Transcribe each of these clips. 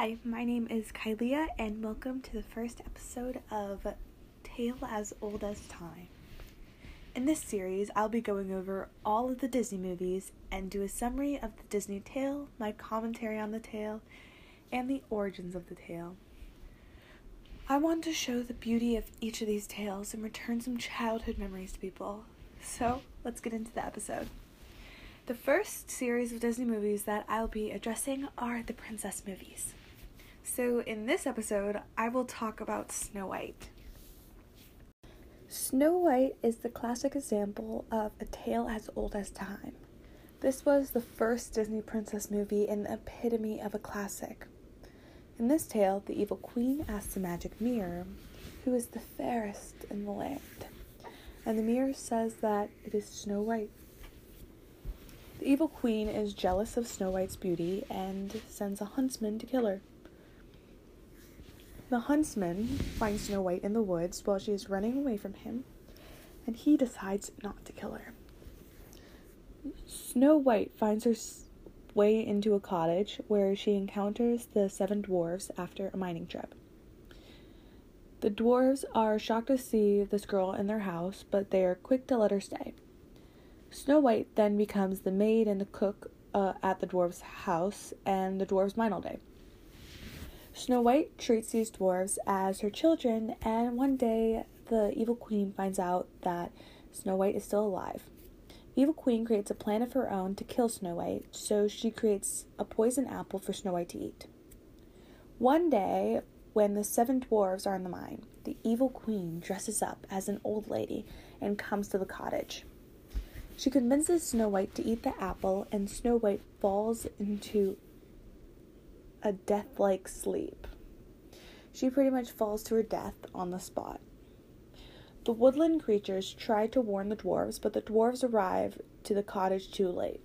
Hi, my name is Kylia, and welcome to the first episode of Tale as Old as Time. In this series, I'll be going over all of the Disney movies and do a summary of the Disney tale, my commentary on the tale, and the origins of the tale. I want to show the beauty of each of these tales and return some childhood memories to people. So, let's get into the episode. The first series of Disney movies that I'll be addressing are the princess movies. So, in this episode, I will talk about Snow White. Snow White is the classic example of a tale as old as time. This was the first Disney princess movie and the epitome of a classic. In this tale, the evil queen asks the magic mirror, who is the fairest in the land, and the mirror says that it is Snow White. The evil queen is jealous of Snow White's beauty and sends a huntsman to kill her. The huntsman finds Snow White in the woods while she is running away from him, and he decides not to kill her. Snow White finds her way into a cottage where she encounters the seven dwarves after a mining trip. The dwarves are shocked to see this girl in their house, but they are quick to let her stay. Snow White then becomes the maid and the cook uh, at the dwarves' house and the dwarves' mine all day. Snow White treats these dwarves as her children, and one day the evil queen finds out that Snow White is still alive. Evil queen creates a plan of her own to kill Snow White, so she creates a poison apple for Snow White to eat. One day, when the seven dwarves are in the mine, the evil queen dresses up as an old lady and comes to the cottage. She convinces Snow White to eat the apple, and Snow White falls into a death like sleep. She pretty much falls to her death on the spot. The woodland creatures try to warn the dwarves, but the dwarves arrive to the cottage too late.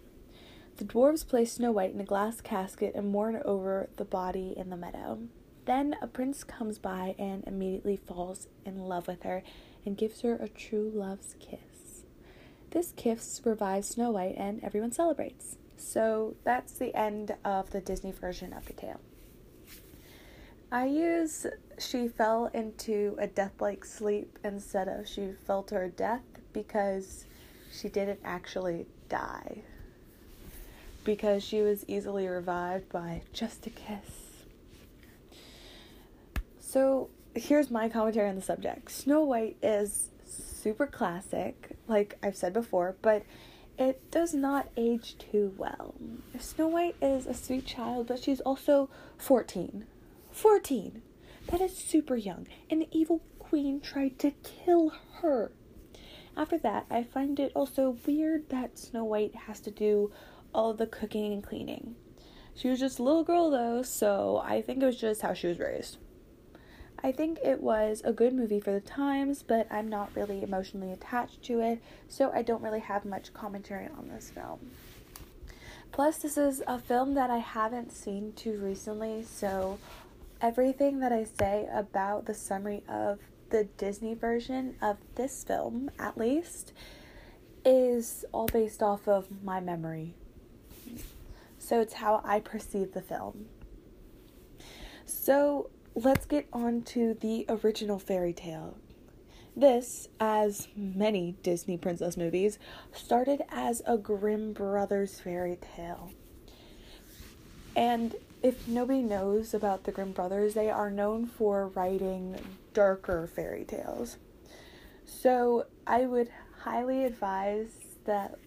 The dwarves place Snow White in a glass casket and mourn over the body in the meadow. Then a prince comes by and immediately falls in love with her and gives her a true love's kiss. This kiss revives Snow White and everyone celebrates. So that's the end of the Disney version of the tale. I use she fell into a death like sleep instead of she fell to her death because she didn't actually die. Because she was easily revived by just a kiss. So here's my commentary on the subject Snow White is super classic, like I've said before, but it does not age too well. Snow White is a sweet child, but she's also 14. 14! That is super young, and the evil queen tried to kill her. After that, I find it also weird that Snow White has to do all the cooking and cleaning. She was just a little girl though, so I think it was just how she was raised. I think it was a good movie for the times, but I'm not really emotionally attached to it, so I don't really have much commentary on this film. Plus, this is a film that I haven't seen too recently, so everything that I say about the summary of the Disney version of this film, at least, is all based off of my memory. So it's how I perceive the film. So, let's get on to the original fairy tale. This, as many Disney princess movies, started as a Grimm Brothers fairy tale. And if nobody knows about the Grimm Brothers, they are known for writing darker fairy tales. So I would highly advise that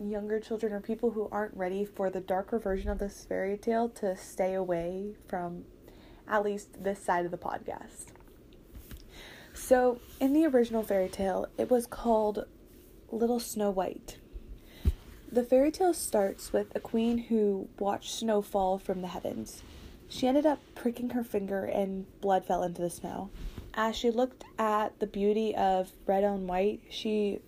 younger children or people who aren't ready for the darker version of this fairy tale to stay away from at least this side of the podcast. So, in the original fairy tale, it was called Little Snow White. The fairy tale starts with a queen who watched snow fall from the heavens. She ended up pricking her finger and blood fell into the snow. As she looked at the beauty of red on white, she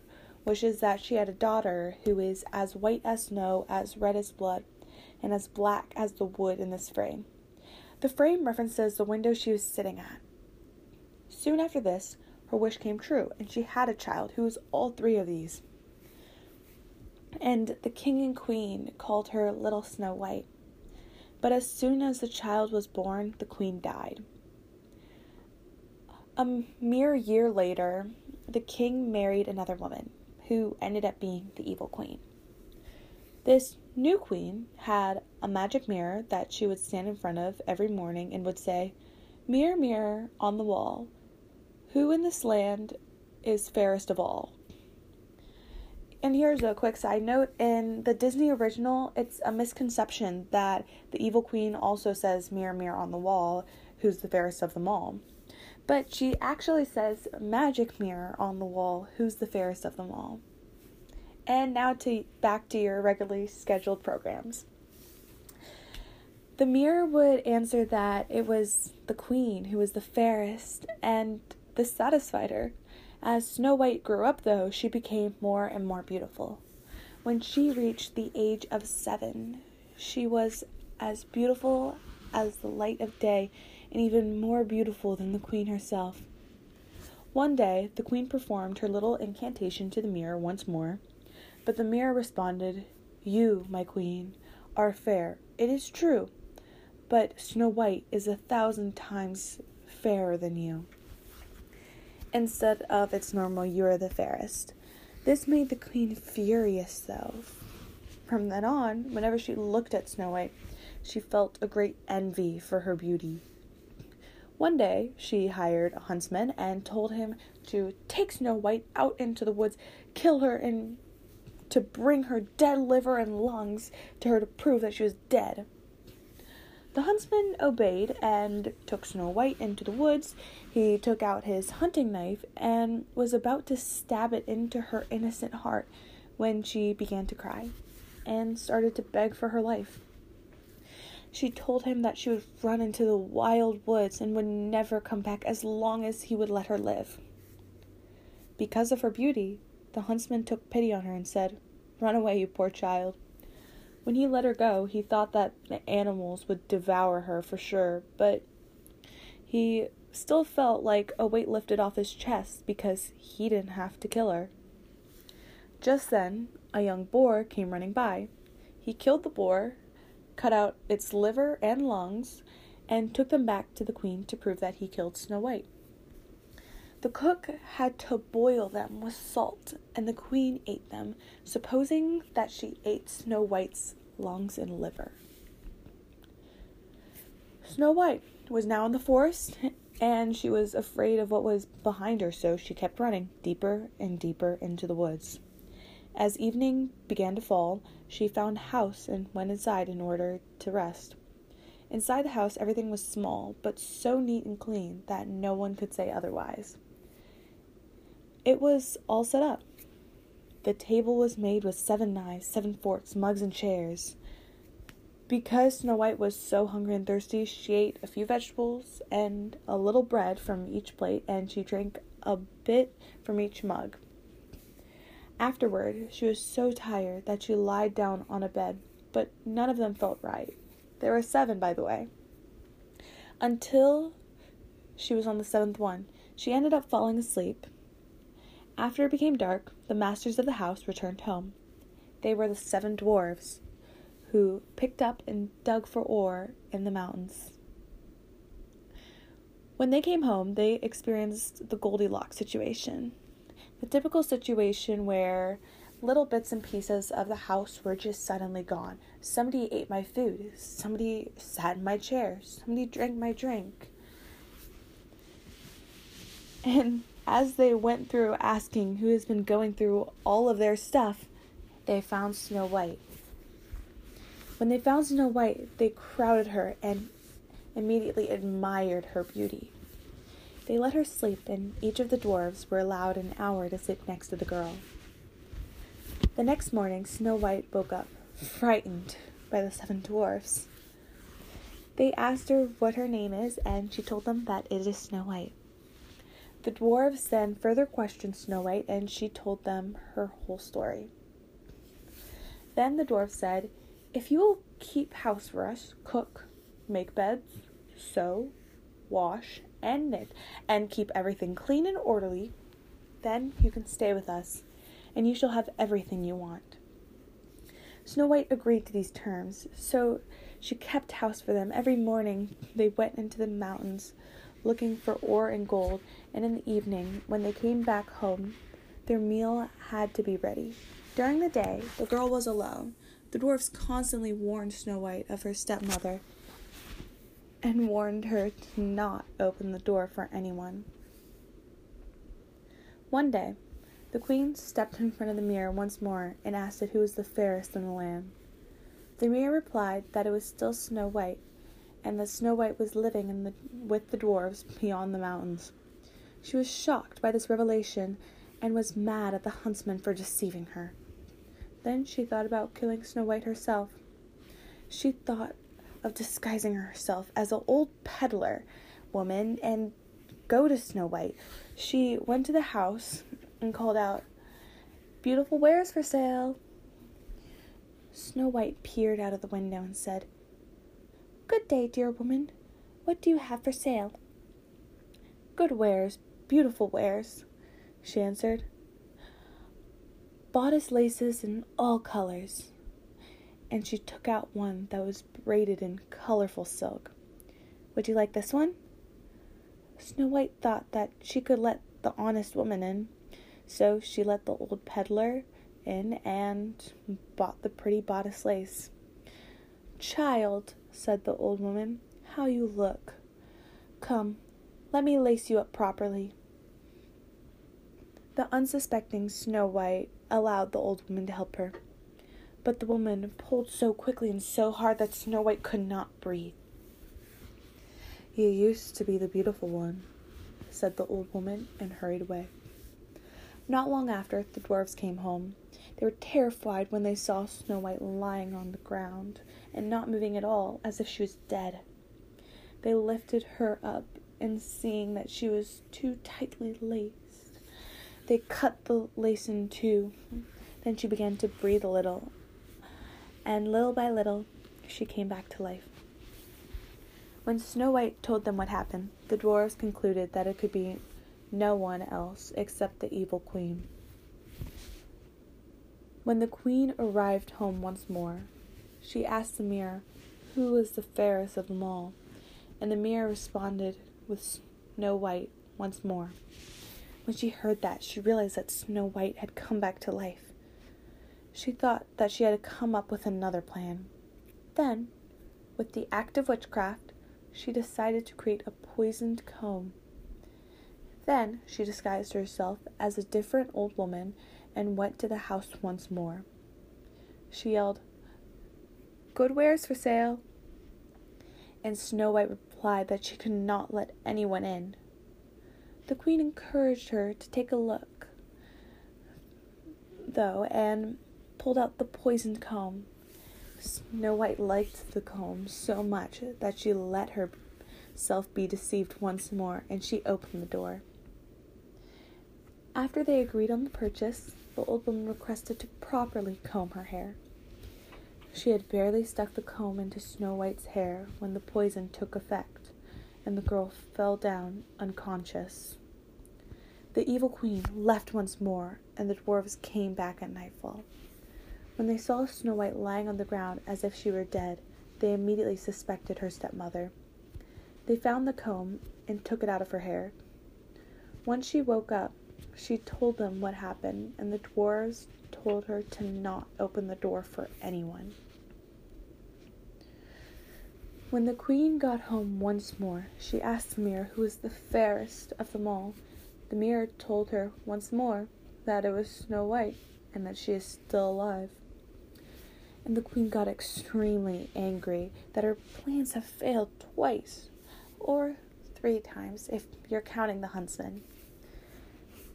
wishes that she had a daughter who is as white as snow, as red as blood, and as black as the wood in this frame. The frame references the window she was sitting at. Soon after this, her wish came true, and she had a child who was all three of these. And the king and queen called her Little Snow White. but as soon as the child was born, the queen died. A mere year later, the king married another woman, who ended up being the evil queen. This new queen had a magic mirror that she would stand in front of every morning and would say, Mirror, mirror on the wall, who in this land is fairest of all? And here's a quick side note in the Disney original, it's a misconception that the evil queen also says, Mirror, mirror on the wall, who's the fairest of them all. But she actually says, Magic mirror on the wall, who's the fairest of them all. And now to back to your regularly scheduled programs. The mirror would answer that it was the queen who was the fairest, and this satisfied her. As Snow White grew up, though, she became more and more beautiful. When she reached the age of seven, she was as beautiful as the light of day and even more beautiful than the queen herself. One day, the queen performed her little incantation to the mirror once more, but the mirror responded, You, my queen, are fair, it is true, but Snow White is a thousand times fairer than you. Instead of its normal, You are the fairest. This made the queen furious, though. From then on, whenever she looked at Snow White, she felt a great envy for her beauty. One day, she hired a huntsman and told him to take Snow White out into the woods, kill her, and to bring her dead liver and lungs to her to prove that she was dead. The huntsman obeyed and took Snow White into the woods. He took out his hunting knife and was about to stab it into her innocent heart when she began to cry and started to beg for her life. She told him that she would run into the wild woods and would never come back as long as he would let her live. Because of her beauty, the huntsman took pity on her and said, Run away, you poor child. When he let her go, he thought that the animals would devour her for sure, but he still felt like a weight lifted off his chest because he didn't have to kill her. Just then, a young boar came running by. He killed the boar, cut out its liver and lungs, and took them back to the queen to prove that he killed Snow White. The cook had to boil them with salt, and the queen ate them, supposing that she ate Snow White's lungs and liver. Snow White was now in the forest, and she was afraid of what was behind her, so she kept running deeper and deeper into the woods. As evening began to fall, she found a house and went inside in order to rest. Inside the house, everything was small, but so neat and clean that no one could say otherwise. It was all set up. The table was made with seven knives, seven forks, mugs, and chairs. Because Snow White was so hungry and thirsty, she ate a few vegetables and a little bread from each plate, and she drank a bit from each mug. Afterward, she was so tired that she lied down on a bed, but none of them felt right. There were seven, by the way. Until she was on the seventh one, she ended up falling asleep after it became dark, the masters of the house returned home. They were the seven dwarfs who picked up and dug for ore in the mountains. When they came home, they experienced the Goldilocks situation. The typical situation where little bits and pieces of the house were just suddenly gone. Somebody ate my food, somebody sat in my chair, somebody drank my drink. And as they went through asking who has been going through all of their stuff, they found Snow White. When they found Snow White, they crowded her and immediately admired her beauty. They let her sleep, and each of the dwarfs were allowed an hour to sit next to the girl. The next morning, Snow White woke up, frightened by the seven dwarfs. They asked her what her name is, and she told them that it is Snow White. The dwarves then further questioned Snow White, and she told them her whole story. Then the dwarf said, If you will keep house for us, cook, make beds, sew, wash, and knit, and keep everything clean and orderly, then you can stay with us, and you shall have everything you want. Snow White agreed to these terms, so she kept house for them. Every morning they went into the mountains looking for ore and gold, and in the evening, when they came back home, their meal had to be ready. During the day, the girl was alone. The dwarfs constantly warned Snow White of her stepmother and warned her to not open the door for anyone. One day, the queen stepped in front of the mirror once more and asked it who was the fairest in the land. The mirror replied that it was still Snow White, and that Snow White was living the, with the dwarfs beyond the mountains. She was shocked by this revelation and was mad at the huntsman for deceiving her. Then she thought about killing Snow White herself. She thought of disguising herself as an old peddler woman and go to Snow White. She went to the house and called out, Beautiful wares for sale. Snow White peered out of the window and said, Good day, dear woman. What do you have for sale? Good wares, beautiful wares, she answered bodice laces in all colors, and she took out one that was braided in colorful silk. Would you like this one? Snow White thought that she could let the honest woman in, so she let the old peddler in and bought the pretty bodice lace. Child, said the old woman, how you look. Come, let me lace you up properly. The unsuspecting Snow White allowed the old woman to help her. But the woman pulled so quickly and so hard that Snow White could not breathe. You used to be the beautiful one, said the old woman, and hurried away. Not long after, the dwarfs came home. They were terrified when they saw Snow White lying on the ground and not moving at all, as if she was dead. They lifted her up, and seeing that she was too tightly laced, they cut the lace in two. Then she began to breathe a little, and little by little she came back to life. When Snow White told them what happened, the dwarfs concluded that it could be no one else except the evil queen. When the queen arrived home once more, she asked the mirror who was the fairest of them all, and the mirror responded with Snow White once more. When she heard that, she realized that Snow White had come back to life. She thought that she had to come up with another plan. Then, with the act of witchcraft, she decided to create a poisoned comb. Then she disguised herself as a different old woman and went to the house once more. She yelled, Good wares for sale. And Snow White replied that she could not let anyone in. The queen encouraged her to take a look, though, and pulled out the poisoned comb. Snow White liked the comb so much that she let herself be deceived once more, and she opened the door. After they agreed on the purchase, the old woman requested to properly comb her hair. She had barely stuck the comb into Snow White's hair when the poison took effect and the girl fell down unconscious. The evil queen left once more, and the dwarfs came back at nightfall. When they saw Snow White lying on the ground as if she were dead, they immediately suspected her stepmother. They found the comb and took it out of her hair. Once she woke up, she told them what happened, and the dwarfs told her to not open the door for anyone. When the queen got home once more, she asked the mirror who was the fairest of them all. The mirror told her once more that it was Snow White and that she is still alive. And the queen got extremely angry that her plans have failed twice, or three times if you're counting the huntsman.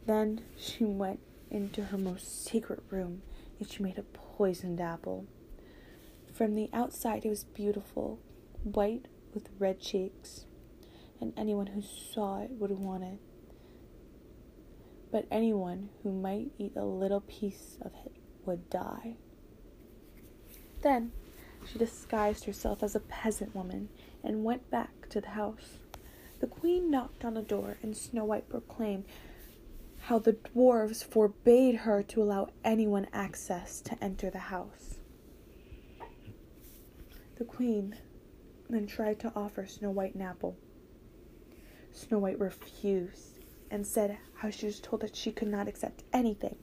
Then she went into her most secret room and she made a poisoned apple. From the outside, it was beautiful, white with red cheeks, and anyone who saw it would want it. But anyone who might eat a little piece of it would die. Then she disguised herself as a peasant woman and went back to the house. The queen knocked on the door, and Snow White proclaimed how the dwarfs forbade her to allow anyone access to enter the house. The queen then tried to offer Snow White an apple. Snow White refused and said how she was told that she could not accept anything.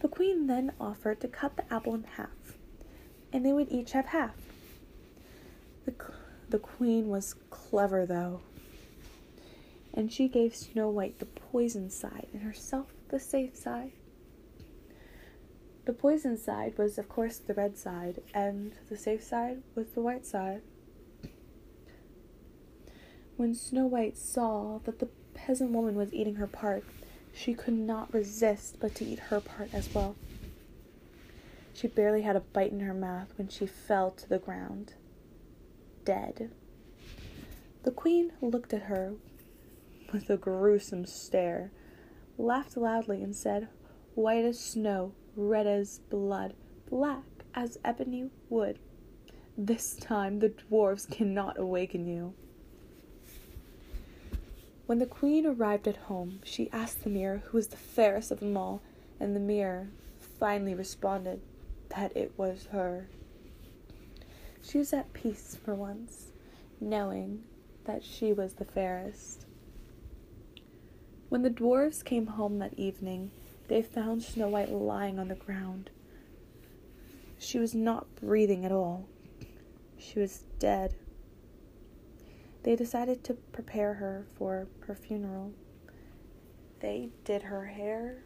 The queen then offered to cut the apple in half, and they would each have half. The, the queen was clever, though, and she gave Snow White the poison side and herself the safe side. The poison side was, of course, the red side, and the safe side was the white side. When Snow White saw that the peasant woman was eating her part, she could not resist but to eat her part as well. She barely had a bite in her mouth when she fell to the ground, dead. The queen looked at her with a gruesome stare, laughed loudly, and said, White as snow, red as blood, black as ebony wood. This time the dwarfs cannot awaken you. When the queen arrived at home, she asked the mirror who was the fairest of them all, and the mirror finally responded that it was her. She was at peace for once, knowing that she was the fairest. When the dwarfs came home that evening, they found Snow White lying on the ground. She was not breathing at all. She was dead. They decided to prepare her for her funeral. They did her hair,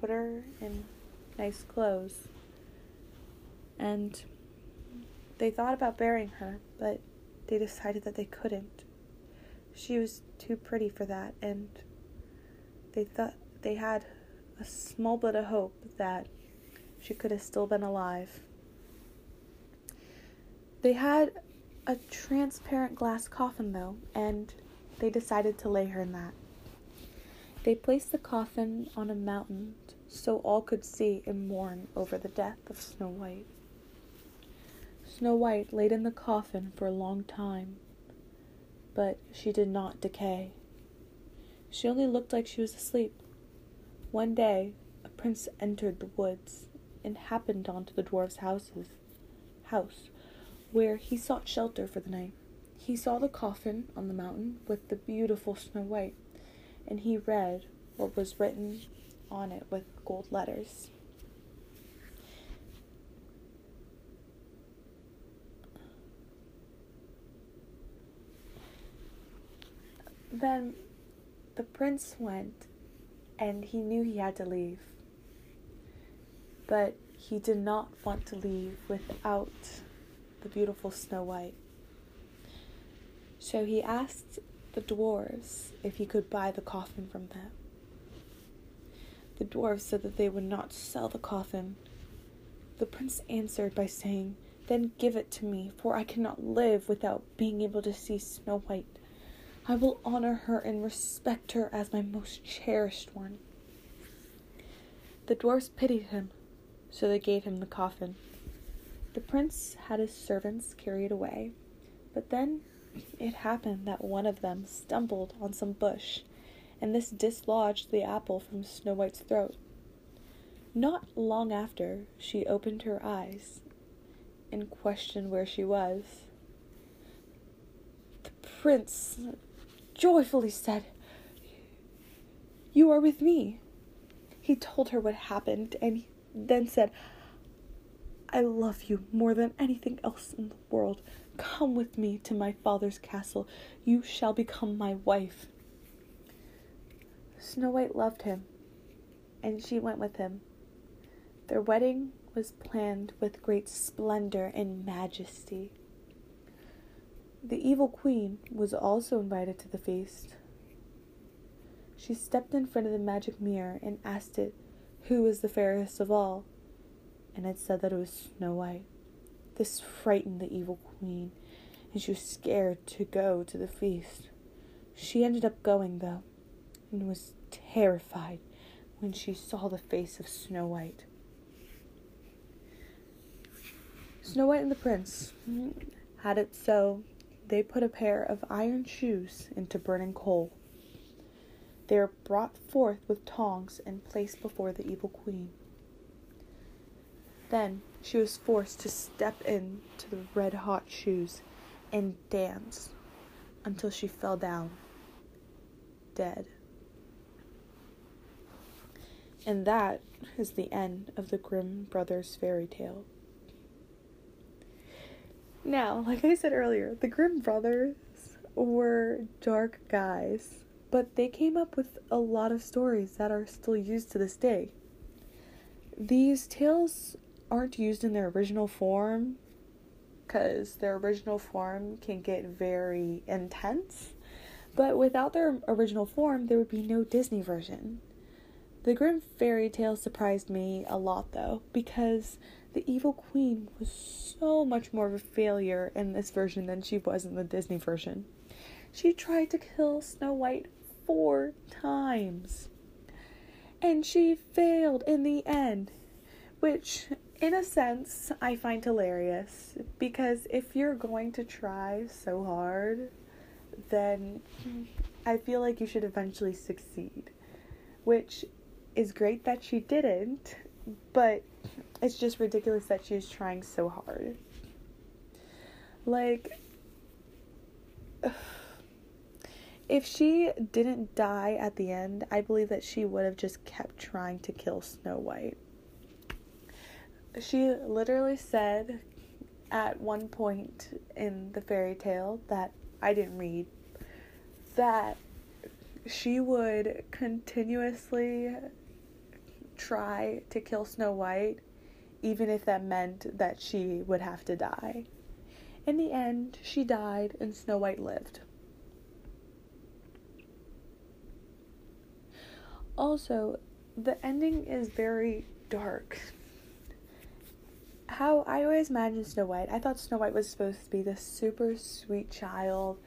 put her in nice clothes, and they thought about burying her, but they decided that they couldn't. She was too pretty for that, and they thought they had a small bit of hope that she could have still been alive. They had a transparent glass coffin, though, and they decided to lay her in that. They placed the coffin on a mountain so all could see and mourn over the death of Snow White. Snow White laid in the coffin for a long time, but she did not decay. She only looked like she was asleep. One day, a prince entered the woods and happened onto the dwarf's houses, house, where he sought shelter for the night. He saw the coffin on the mountain with the beautiful Snow White, and he read what was written on it with gold letters. Then the prince went and he knew he had to leave. But he did not want to leave without the beautiful Snow White. So he asked the dwarves if he could buy the coffin from them. The dwarves said that they would not sell the coffin. The prince answered by saying, Then give it to me, for I cannot live without being able to see Snow White. I will honor her and respect her as my most cherished one. The dwarfs pitied him, so they gave him the coffin. The prince had his servants carry it away, but then it happened that one of them stumbled on some bush, and this dislodged the apple from Snow White's throat. Not long after, she opened her eyes and questioned where she was. The prince joyfully said, You are with me. He told her what happened and then said, I love you more than anything else in the world. Come with me to my father's castle. You shall become my wife. Snow White loved him, and she went with him. Their wedding was planned with great splendor and majesty. The evil queen was also invited to the feast. She stepped in front of the magic mirror and asked it who was the fairest of all, and it said that it was Snow White. This frightened the evil queen, and she was scared to go to the feast. She ended up going, though, and was terrified when she saw the face of Snow White. Snow White and the prince had it so they put a pair of iron shoes into burning coal. They are brought forth with tongs and placed before the evil queen. Then she was forced to step into the red hot shoes and dance until she fell down dead. And that is the end of the Grimm brothers fairy tale. Now, like I said earlier, the Grimm brothers were dark guys, but they came up with a lot of stories that are still used to this day. These tales aren't used in their original form because their original form can get very intense, but without their original form, there would be no Disney version. The Grimm fairy tale surprised me a lot though, because the evil queen was so much more of a failure in this version than she was in the Disney version. She tried to kill Snow White four times. And she failed in the end, which, in a sense, I find hilarious because if you're going to try so hard, then I feel like you should eventually succeed. Which is great that she didn't, but it's just ridiculous that she's trying so hard. Like, if she didn't die at the end, I believe that she would have just kept trying to kill Snow White. She literally said at one point in the fairy tale that I didn't read that she would continuously try to kill Snow White, even if that meant that she would have to die. In the end, she died and Snow White lived. Also, the ending is very dark. How I always imagined Snow White, I thought Snow White was supposed to be this super sweet child.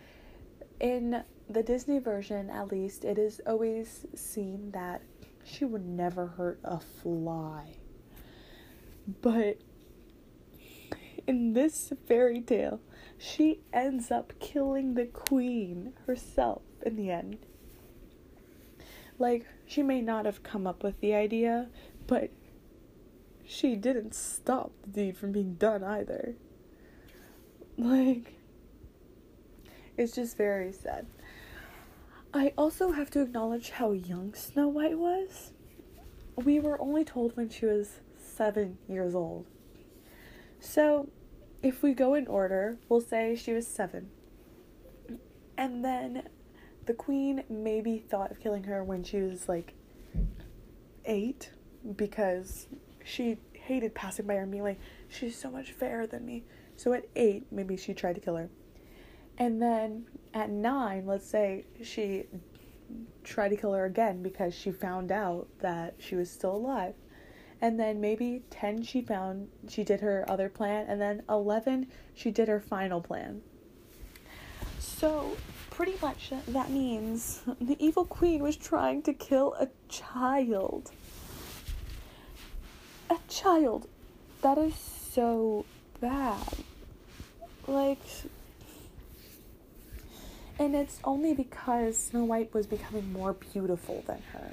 In the Disney version, at least, it is always seen that she would never hurt a fly. But in this fairy tale, she ends up killing the queen herself in the end. Like, she may not have come up with the idea, but she didn't stop the deed from being done either. Like, it's just very sad. I also have to acknowledge how young Snow White was. We were only told when she was seven years old. So, if we go in order, we'll say she was seven. And then the queen maybe thought of killing her when she was like eight because she hated passing by her and being like, she's so much fairer than me. So at eight, maybe she tried to kill her. And then at nine, let's say she tried to kill her again because she found out that she was still alive. And then maybe 10 she found she did her other plan and then 11 she did her final plan. So, pretty much that means the evil queen was trying to kill a child. A child. That is so bad. Like and it's only because Snow White was becoming more beautiful than her.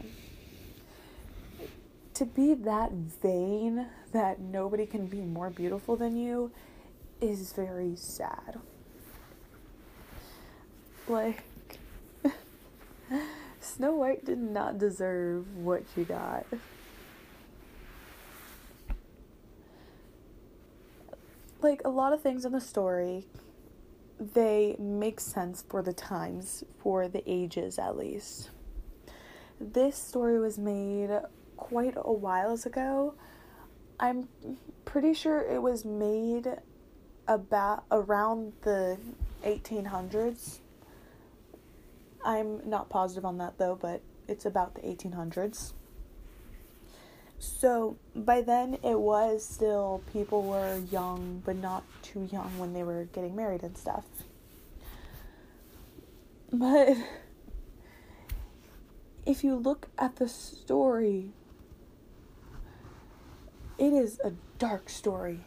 To be that vain that nobody can be more beautiful than you is very sad. Like, Snow White did not deserve what she got. Like, a lot of things in the story they make sense for the times, for the ages at least. This story was made quite a while ago. I'm pretty sure it was made about around the 1800s. I'm not positive on that though, but it's about the 1800s. So by then it was still people were young but not too young when they were getting married and stuff. But if you look at the story, it is a dark story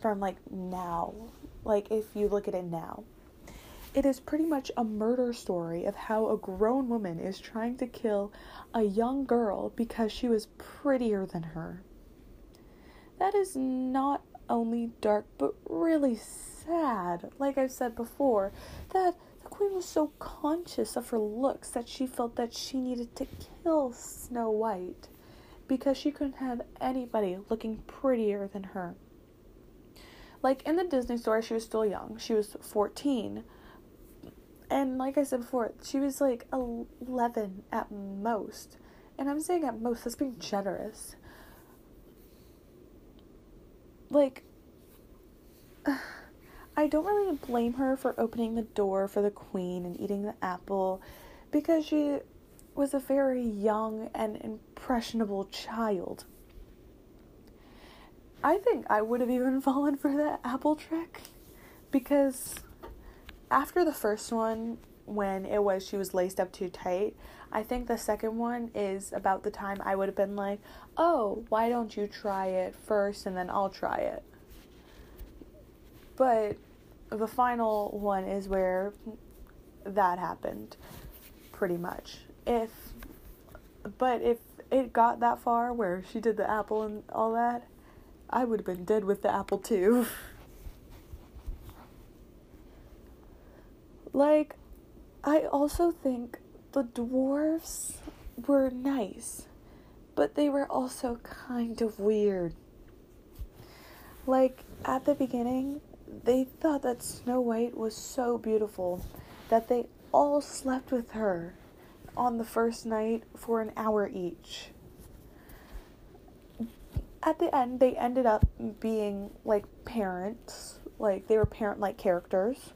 from like now. Like if you look at it now. It is pretty much a murder story of how a grown woman is trying to kill a young girl because she was prettier than her. that is not only dark but really sad. Like I've said before, that the queen was so conscious of her looks that she felt that she needed to kill Snow White because she couldn't have anybody looking prettier than her. Like in the Disney story, she was still young. She was 14. And like I said before, she was like 11 at most. And I'm saying at most, that's being generous. Like, I don't really blame her for opening the door for the queen and eating the apple because she was a very young and impressionable child. I think I would have even fallen for that apple trick because after the first one, when it was she was laced up too tight, I think the second one is about the time I would have been like, oh, why don't you try it first and then I'll try it. But the final one is where that happened, pretty much. If, but if it got that far where she did the apple and all that, I would have been dead with the apple too. like, I also think the dwarves were nice, but they were also kind of weird. Like, at the beginning, they thought that Snow White was so beautiful that they all slept with her on the first night for an hour each. At the end, they ended up being like parents, like they were parent like characters.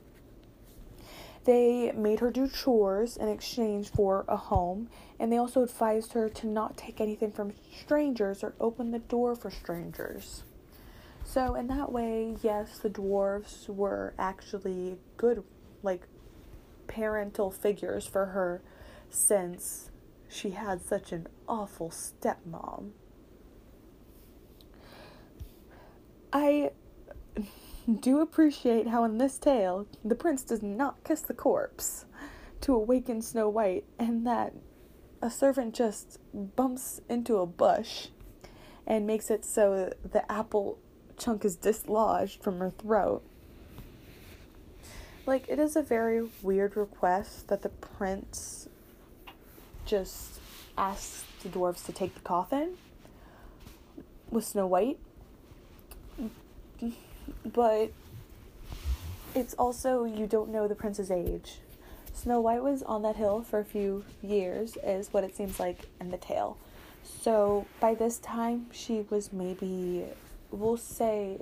They made her do chores in exchange for a home, and they also advised her to not take anything from strangers or open the door for strangers. So, in that way, yes, the dwarves were actually good, like, parental figures for her since she had such an awful stepmom. I do appreciate how in this tale the prince does not kiss the corpse to awaken Snow White, and that a servant just bumps into a bush and makes it so the apple chunk is dislodged from her throat. Like, it is a very weird request that the prince just asks the dwarves to take the coffin with Snow White but it's also you don't know the prince's age. Snow White was on that hill for a few years, is what it seems like in the tale. So by this time, she was maybe, we'll say,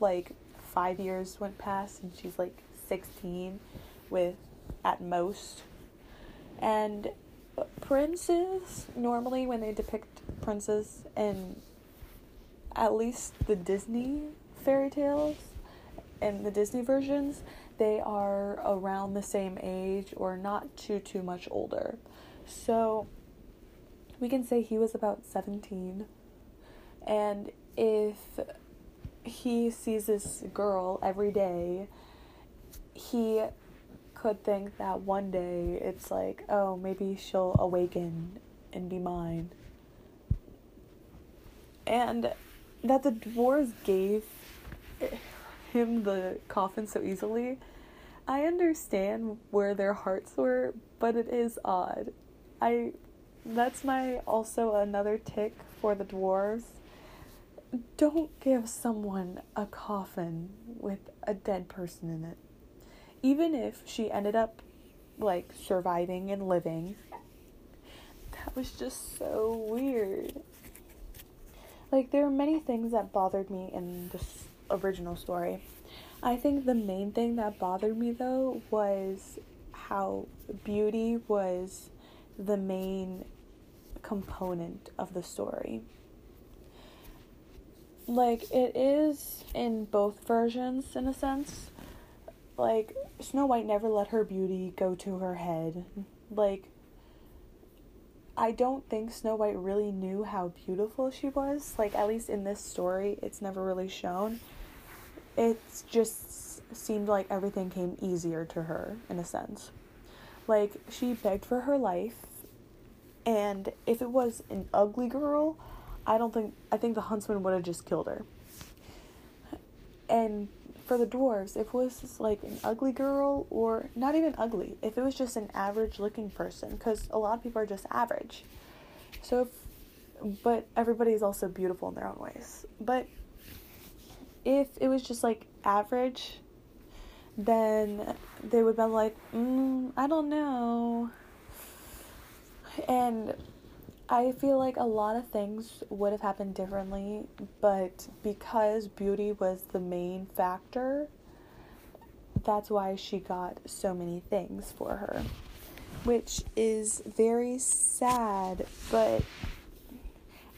like five years went past, and she's like 16 with at most. And princes, normally, when they depict princes in at least the Disney fairy tales and the Disney versions, they are around the same age or not too too much older. So we can say he was about 17 and if he sees this girl every day, he could think that one day it's like, oh, maybe she'll awaken and be mine. And that the dwarves gave him the coffin so easily. I understand where their hearts were, but it is odd. I that's my also another tick for the dwarves. Don't give someone a coffin with a dead person in it. Even if she ended up like surviving and living. That was just so weird. Like there are many things that bothered me in this original story. I think the main thing that bothered me though was how beauty was the main component of the story. Like, it is in both versions, in a sense. Like, Snow White never let her beauty go to her head. Like, I don't think Snow White really knew how beautiful she was. Like, at least in this story, it's never really shown it just seemed like everything came easier to her in a sense. Like she begged for her life, and if it was an ugly girl, I don't think I think the huntsman would have just killed her. And for the dwarves, if it was like an ugly girl or not even ugly, if it was just an average looking person, because a lot of people are just average. So, if, but everybody is also beautiful in their own ways. But if it was just like average, then they would be like, mm, I don't know. And I feel like a lot of things would have happened differently, but because beauty was the main factor, that's why she got so many things for her. Which is very sad, but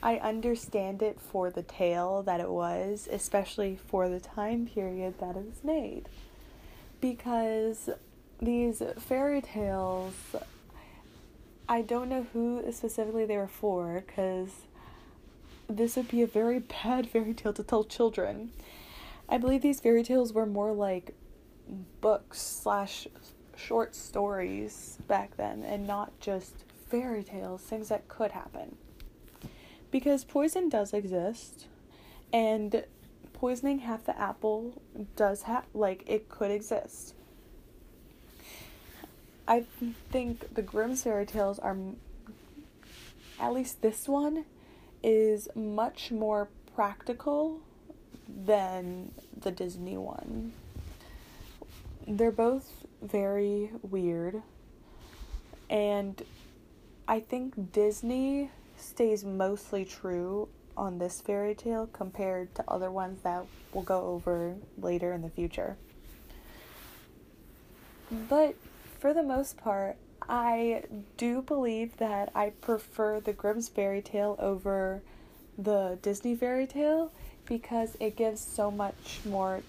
I understand it for the tale that it was, especially for the time period that it was made. Because these fairy tales, I don't know who specifically they were for, because this would be a very bad fairy tale to tell children. I believe these fairy tales were more like books slash short stories back then and not just fairy tales, things that could happen because poison does exist and poisoning half the apple does have like it could exist i think the grimm's fairy tales are at least this one is much more practical than the disney one they're both very weird and i think disney stays mostly true on this fairy tale compared to other ones that we'll go over later in the future. But for the most part, I do believe that I prefer the Grimm's fairy tale over the Disney fairy tale because it gives so much more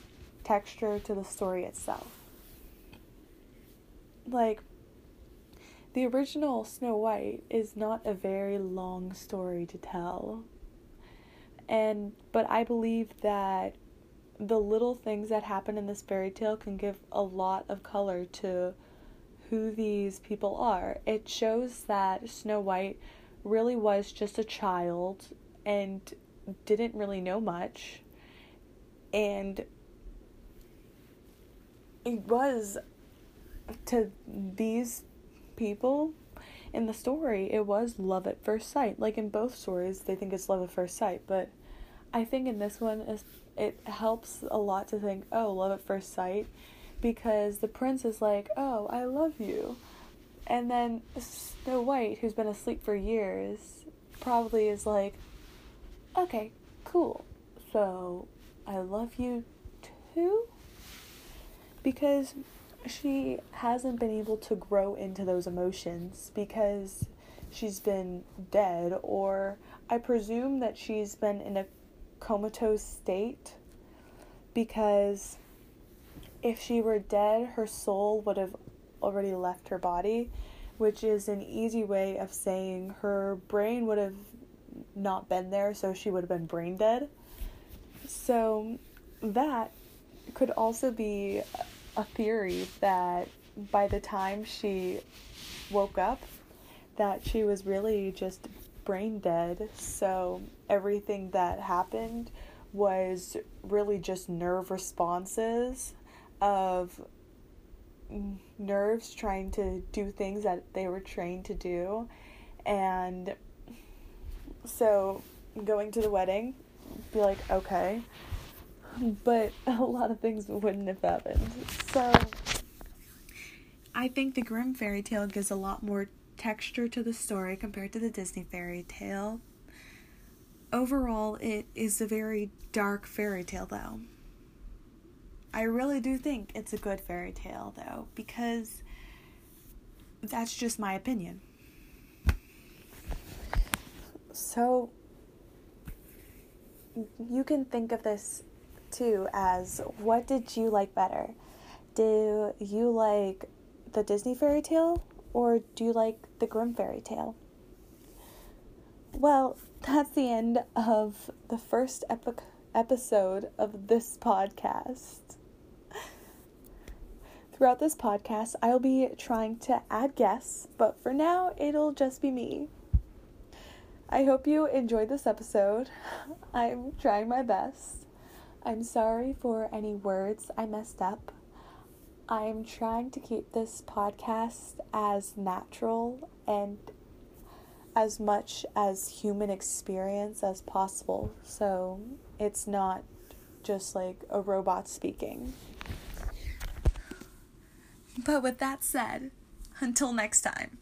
texture to the story itself. Like, the original Snow White is not a very long story to tell. And but I believe that the little things that happen in this fairy tale can give a lot of color to who these people are. It shows that Snow White really was just a child and didn't really know much. And it was to these people in the story, it was love at first sight. Like in both stories, they think it's love at first sight, but I think in this one, it helps a lot to think, oh, love at first sight, because the prince is like, oh, I love you. And then Snow White, who's been asleep for years, probably is like, okay, cool. So I love you too? Because she hasn't been able to grow into those emotions because she's been dead, or I presume that she's been in a comatose state because if she were dead, her soul would have already left her body, which is an easy way of saying her brain would have not been there, so she would have been brain dead. So that could also be a theory that by the time she woke up that she was really just brain dead so everything that happened was really just nerve responses of nerves trying to do things that they were trained to do and so going to the wedding be like okay but a lot of things wouldn't have happened. So I think the Grimm fairy tale gives a lot more texture to the story compared to the Disney fairy tale. Overall, it is a very dark fairy tale, though. I really do think it's a good fairy tale, though, because that's just my opinion. So, you can think of this too as what did you like better? Do you like the Disney fairy tale or do you like the Grimm fairy tale? Well, that's the end of the first epi- episode of this podcast. Throughout this podcast, I'll be trying to add guests, but for now, it'll just be me. I hope you enjoyed this episode. I'm trying my best. I'm sorry for any words I messed up. I'm trying to keep this podcast as natural and as much as human experience as possible. So it's not just like a robot speaking. But with that said, until next time.